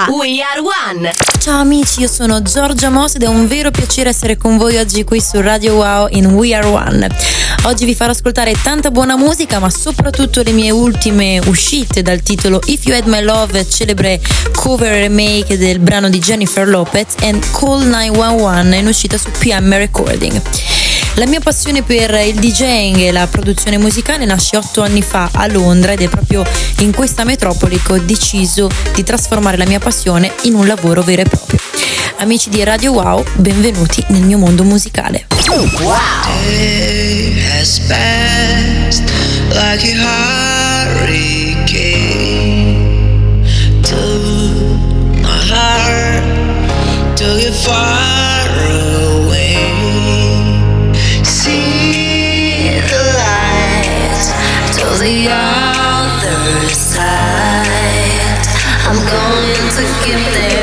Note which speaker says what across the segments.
Speaker 1: a We Are One.
Speaker 2: Ciao amici, io sono Giorgia Moss ed è un vero piacere essere con voi oggi qui su Radio Wow in We Are One. Oggi vi farò ascoltare tanta buona musica, ma soprattutto le mie ultime uscite dal titolo If You Had My Love, celebre cover remake del brano di Jennifer Lopez, e Call 911 in uscita su PM Recording. La mia passione per il DJing e la produzione musicale nasce otto anni fa a Londra ed è proprio in questa metropoli che ho deciso di trasformare la mia passione in un lavoro vero e proprio. Amici di Radio Wow, benvenuti nel mio mondo musicale. Wow! The other side. I'm going to get there.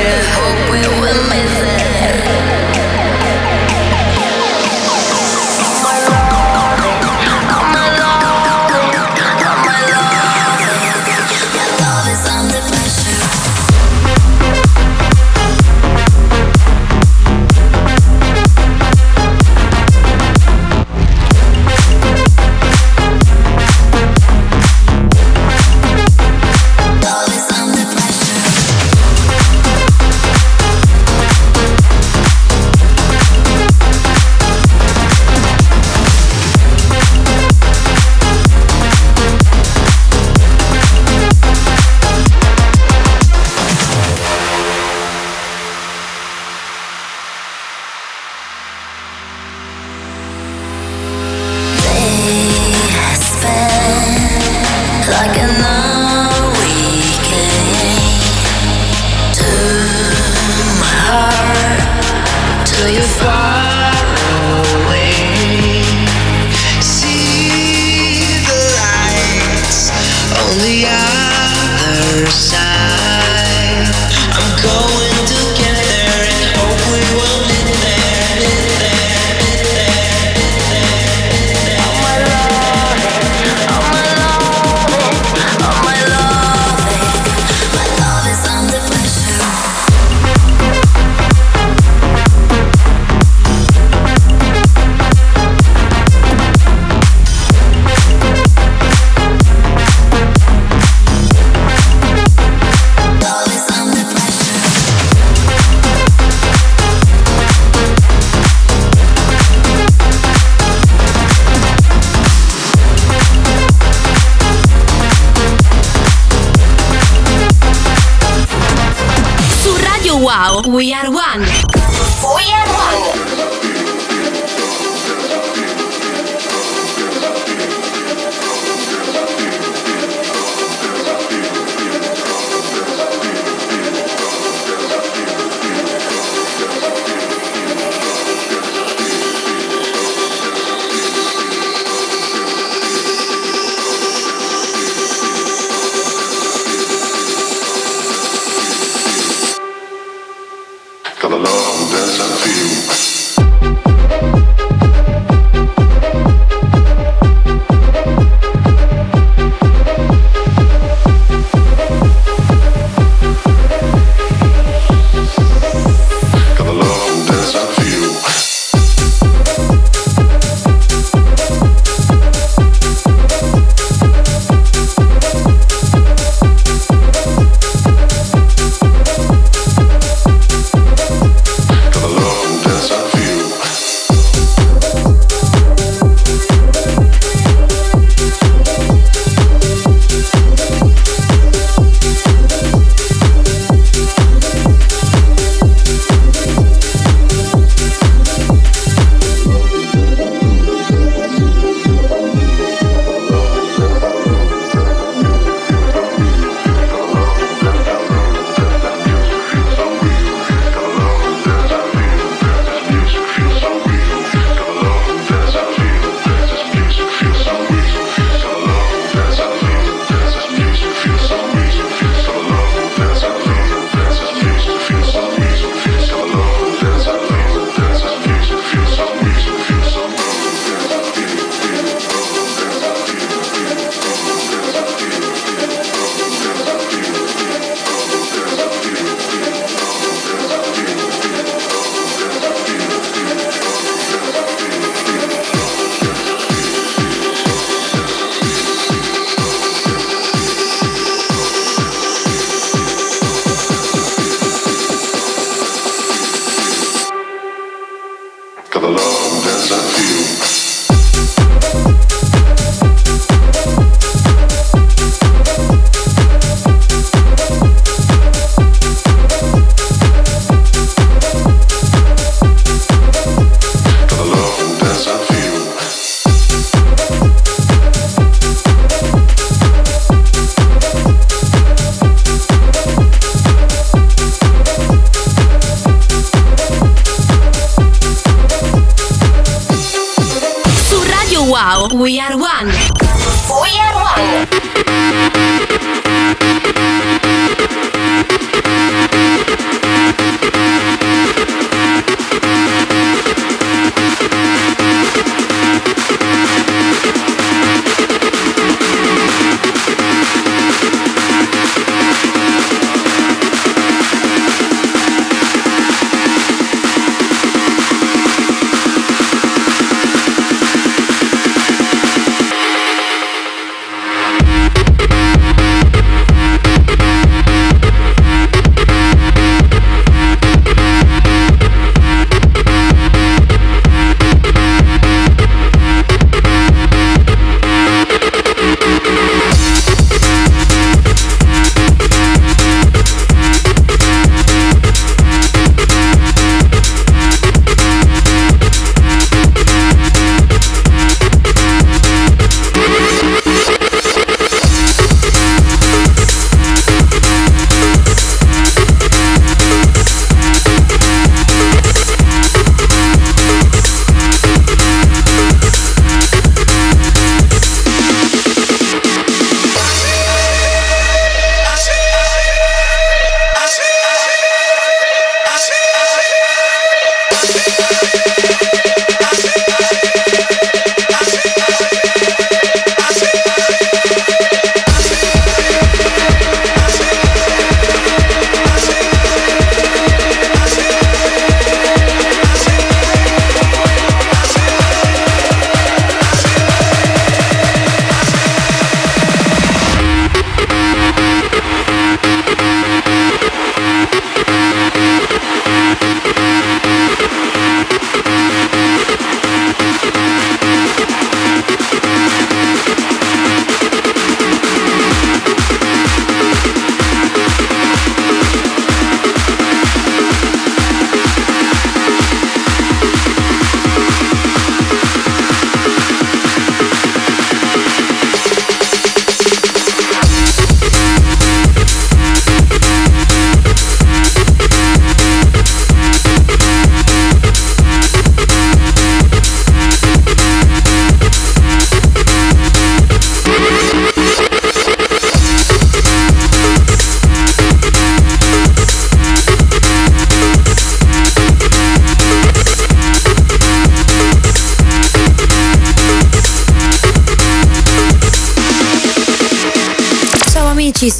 Speaker 2: We are one. Ciao,
Speaker 1: we are one.
Speaker 3: We are one.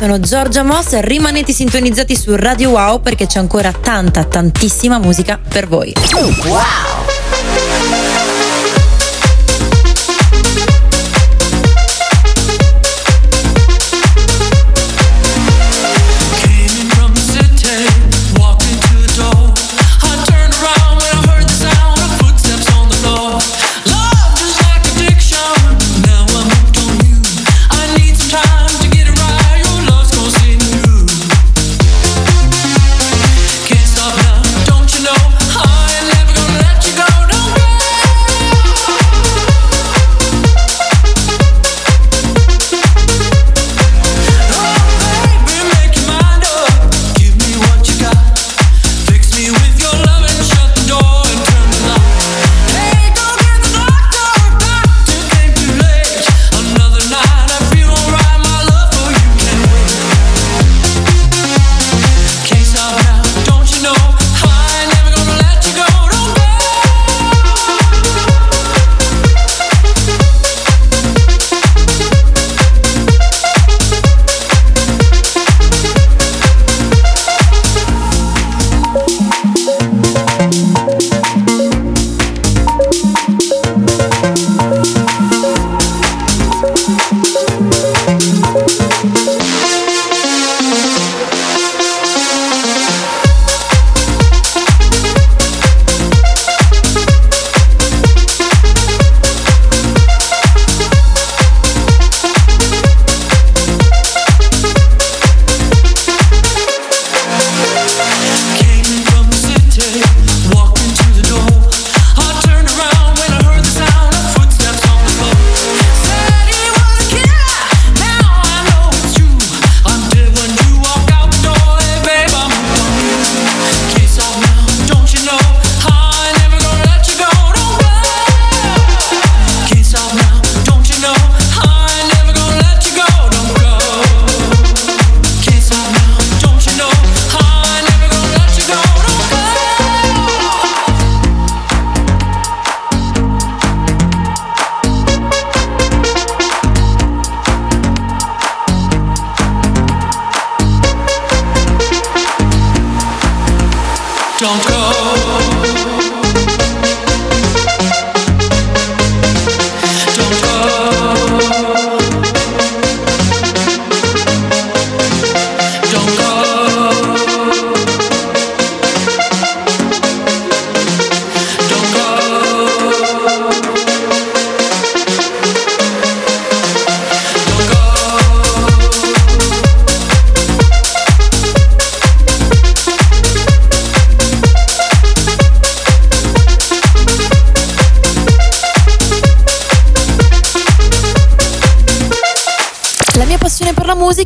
Speaker 3: Sono Giorgia Moss, rimanete sintonizzati su Radio Wow perché c'è ancora tanta, tantissima musica per voi. Wow!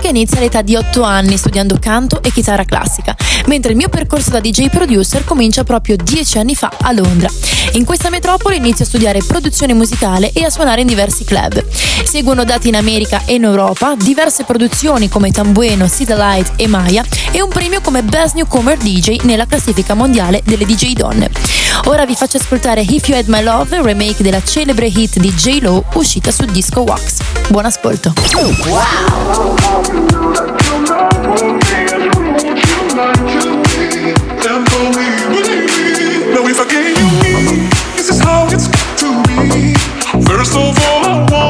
Speaker 3: Inizia all'età di 8 anni studiando canto e chitarra classica, mentre il mio percorso da DJ producer comincia proprio 10 anni fa a Londra. In questa metropoli inizio a studiare produzione musicale e a suonare in diversi club. Seguono dati in America e in Europa, diverse produzioni come Tambueno, Sida Light e Maya e un premio come Best Newcomer DJ nella classifica mondiale delle DJ donne. Ora vi faccio ascoltare If You Had My Love, remake della celebre hit di J-Lo uscita su Disco Wax. Buon ascolto. Wow!
Speaker 4: crystal ball.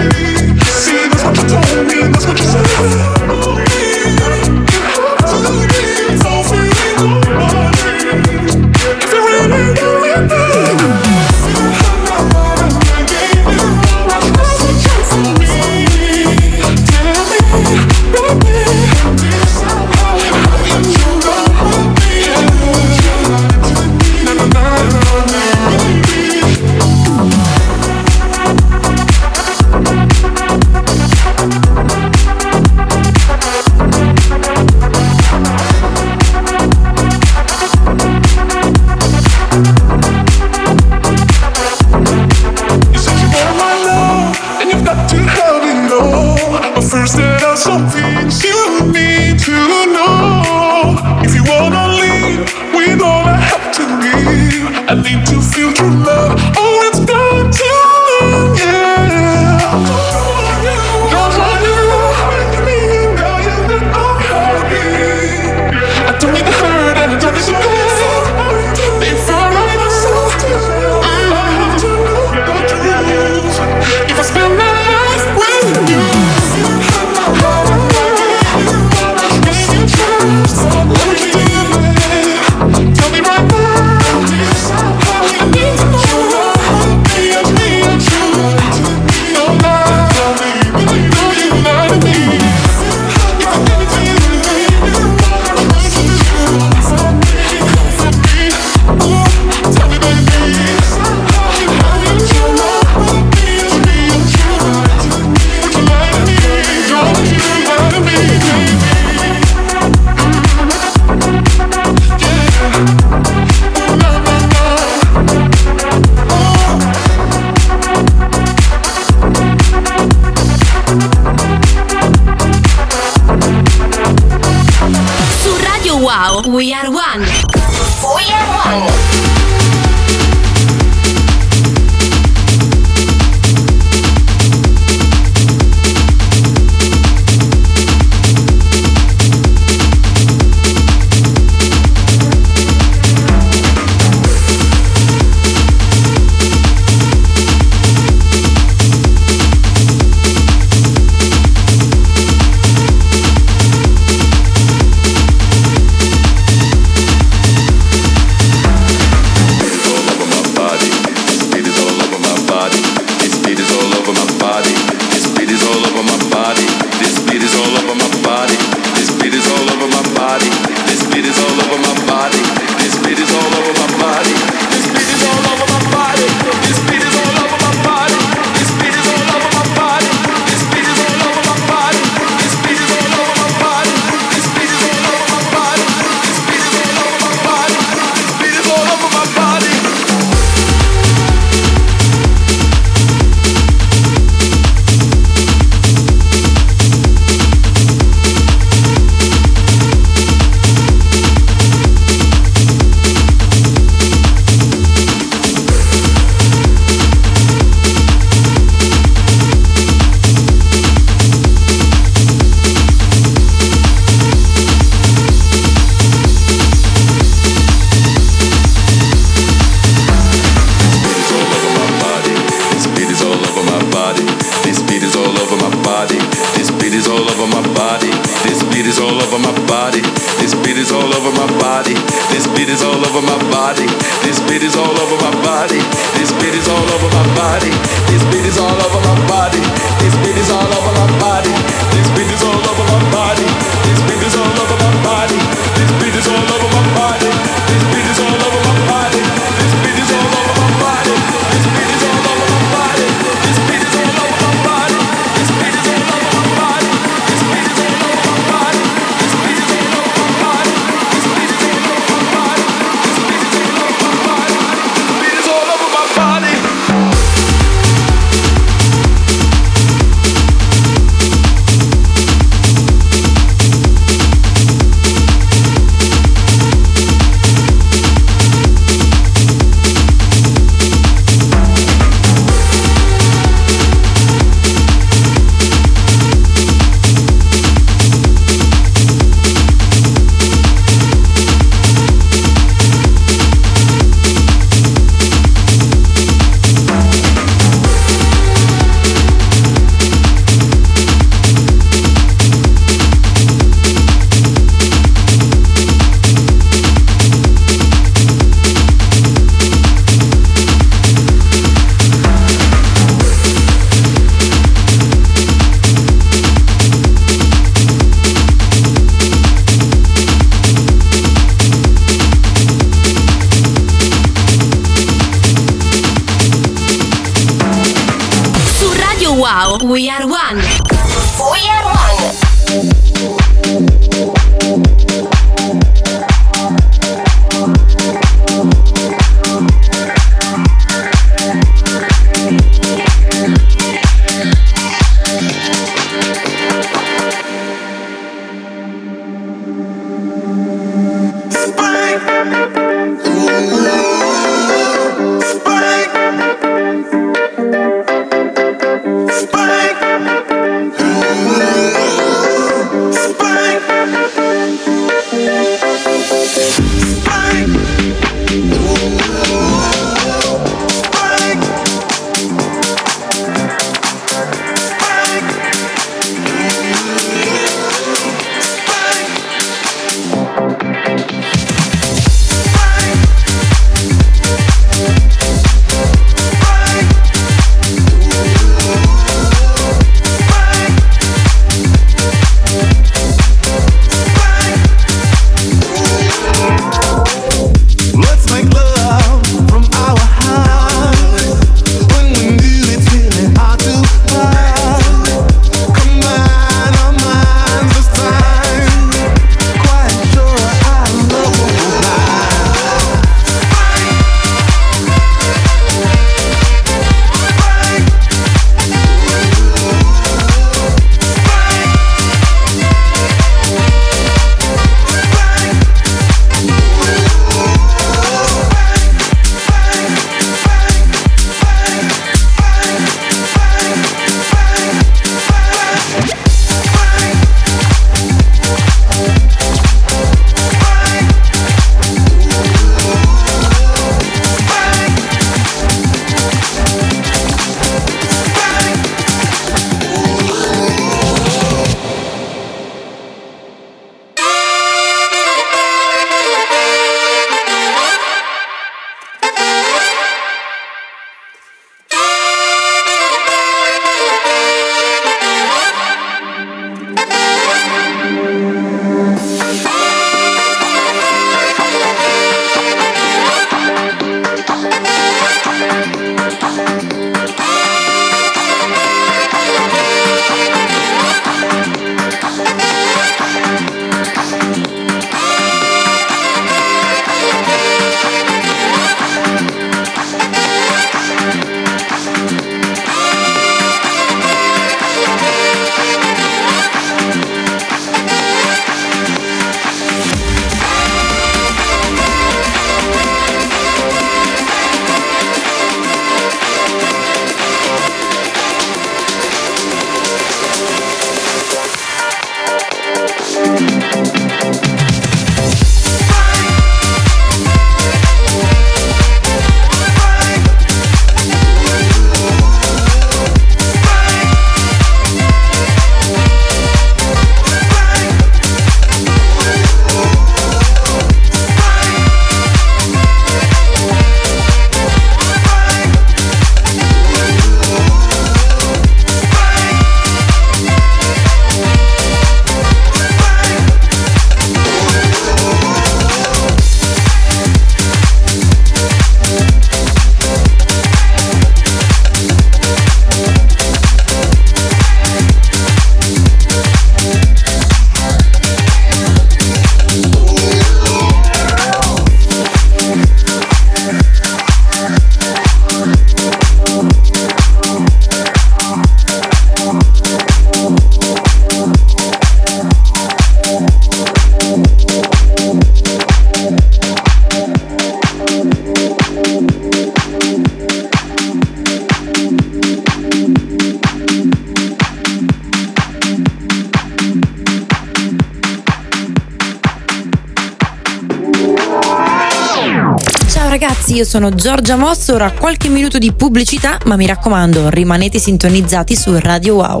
Speaker 4: Sono Giorgia Mosso, ora qualche minuto di pubblicità, ma mi raccomando, rimanete sintonizzati su Radio Wow.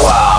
Speaker 4: Wow!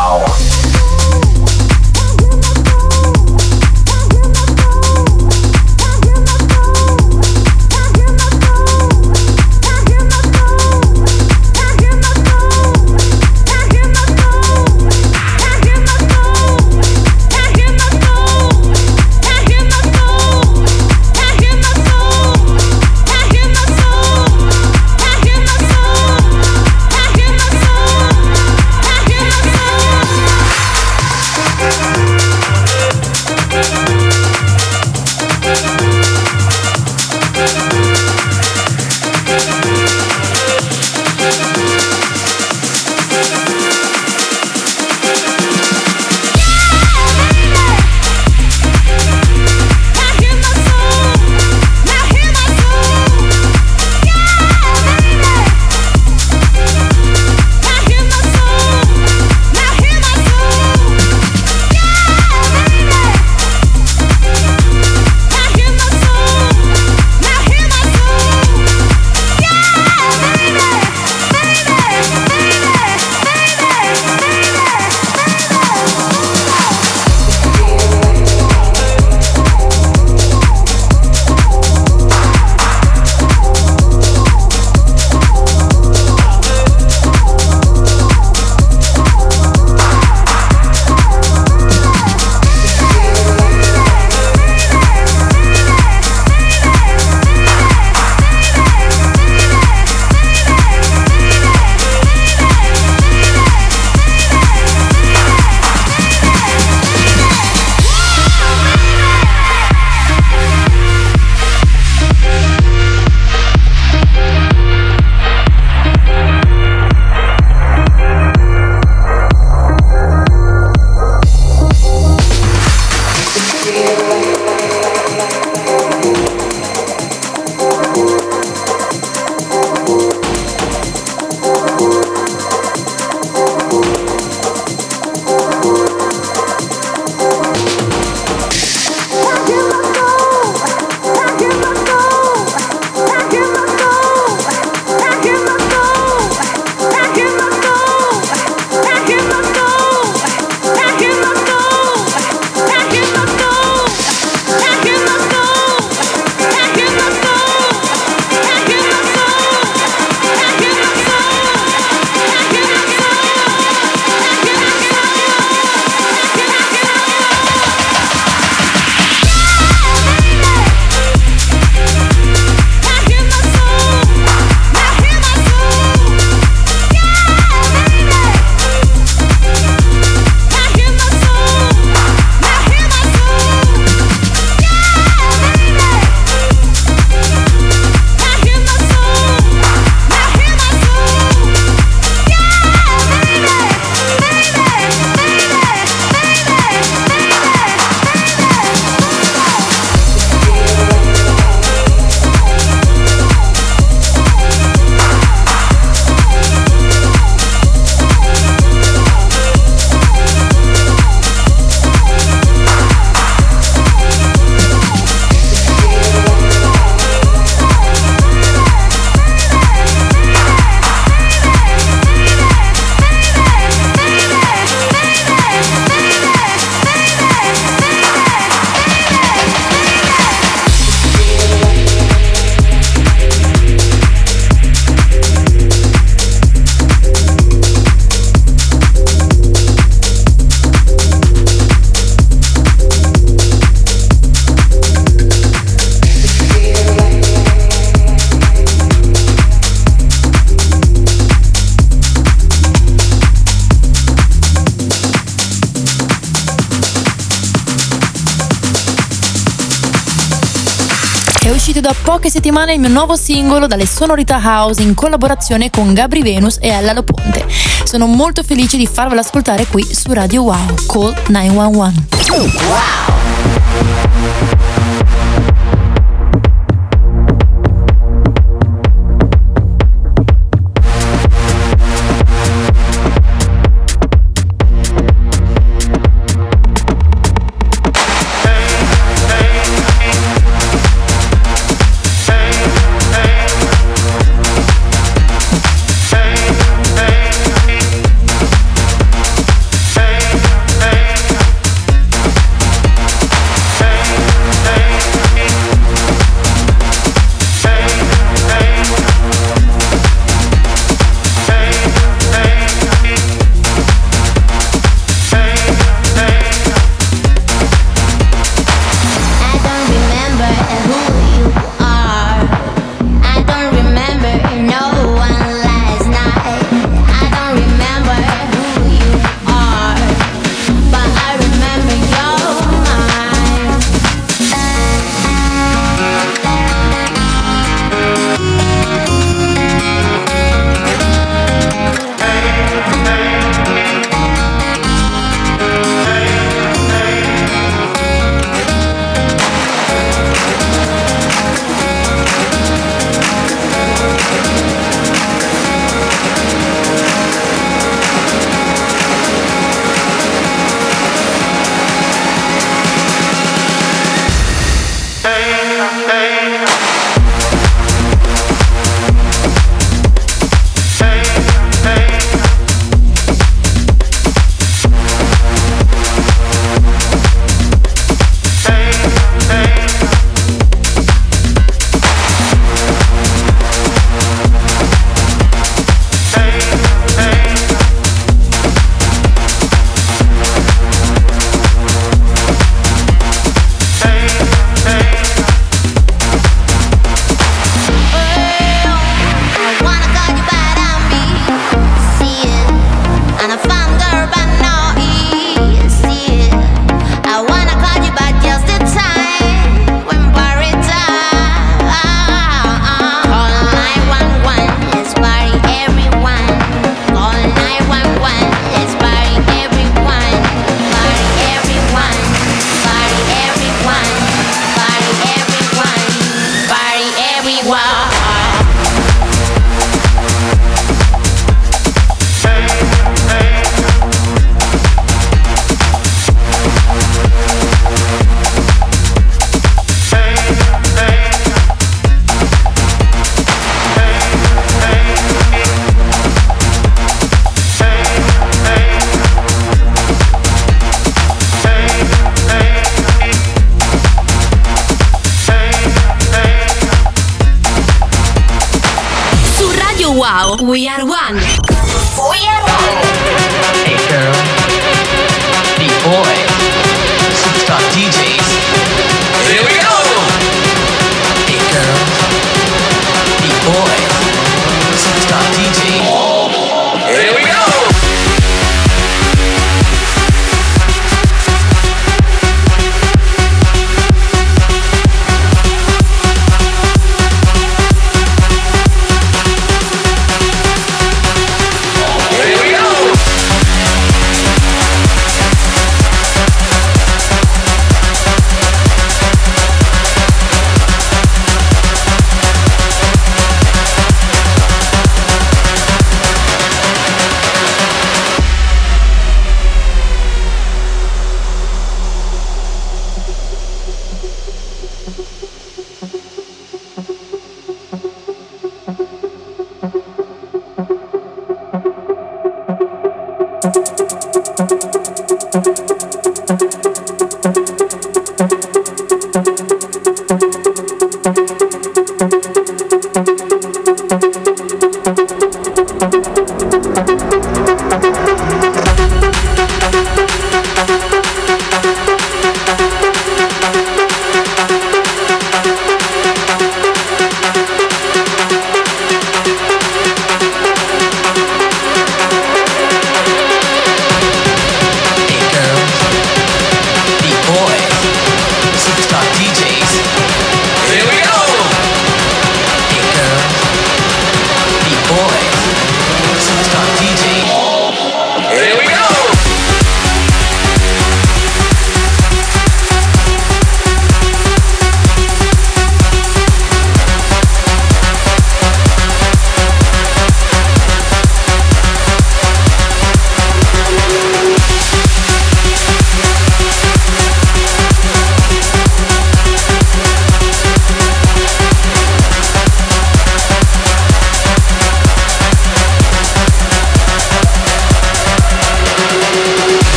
Speaker 4: Poche settimane il mio nuovo singolo dalle sonorità house in collaborazione con Gabri Venus e Ella Loponte. Sono molto felice di farvelo ascoltare qui su Radio Wow. Call 911. Wow!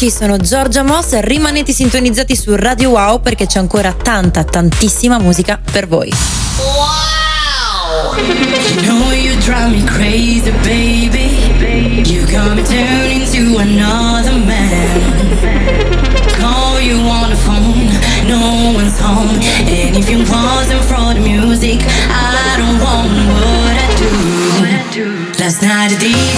Speaker 5: amici, sono Giorgia Moss, rimanete sintonizzati su Radio Wow perché c'è ancora tanta, tantissima musica per voi.
Speaker 2: Wow! You know you drive me crazy, baby. You got me turning into another man. Call you on the phone, no one's home. And if you pause wasn't for the music, I don't want what I do. Last night
Speaker 5: I did.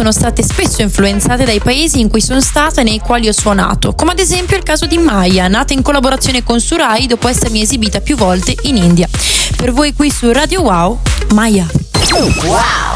Speaker 5: sono state spesso influenzate dai paesi in cui sono stata e nei quali ho suonato, come ad esempio il caso di Maya, nata in collaborazione con Surai dopo essermi esibita più volte in India. Per voi qui su Radio Wow, Maya.
Speaker 4: Wow!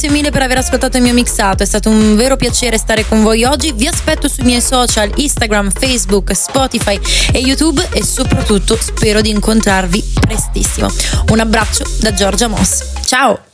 Speaker 4: Grazie mille per aver ascoltato il mio mixato, è stato un vero piacere stare con voi oggi. Vi aspetto sui miei social Instagram, Facebook, Spotify e YouTube e soprattutto spero di incontrarvi prestissimo. Un abbraccio da Giorgia Moss. Ciao!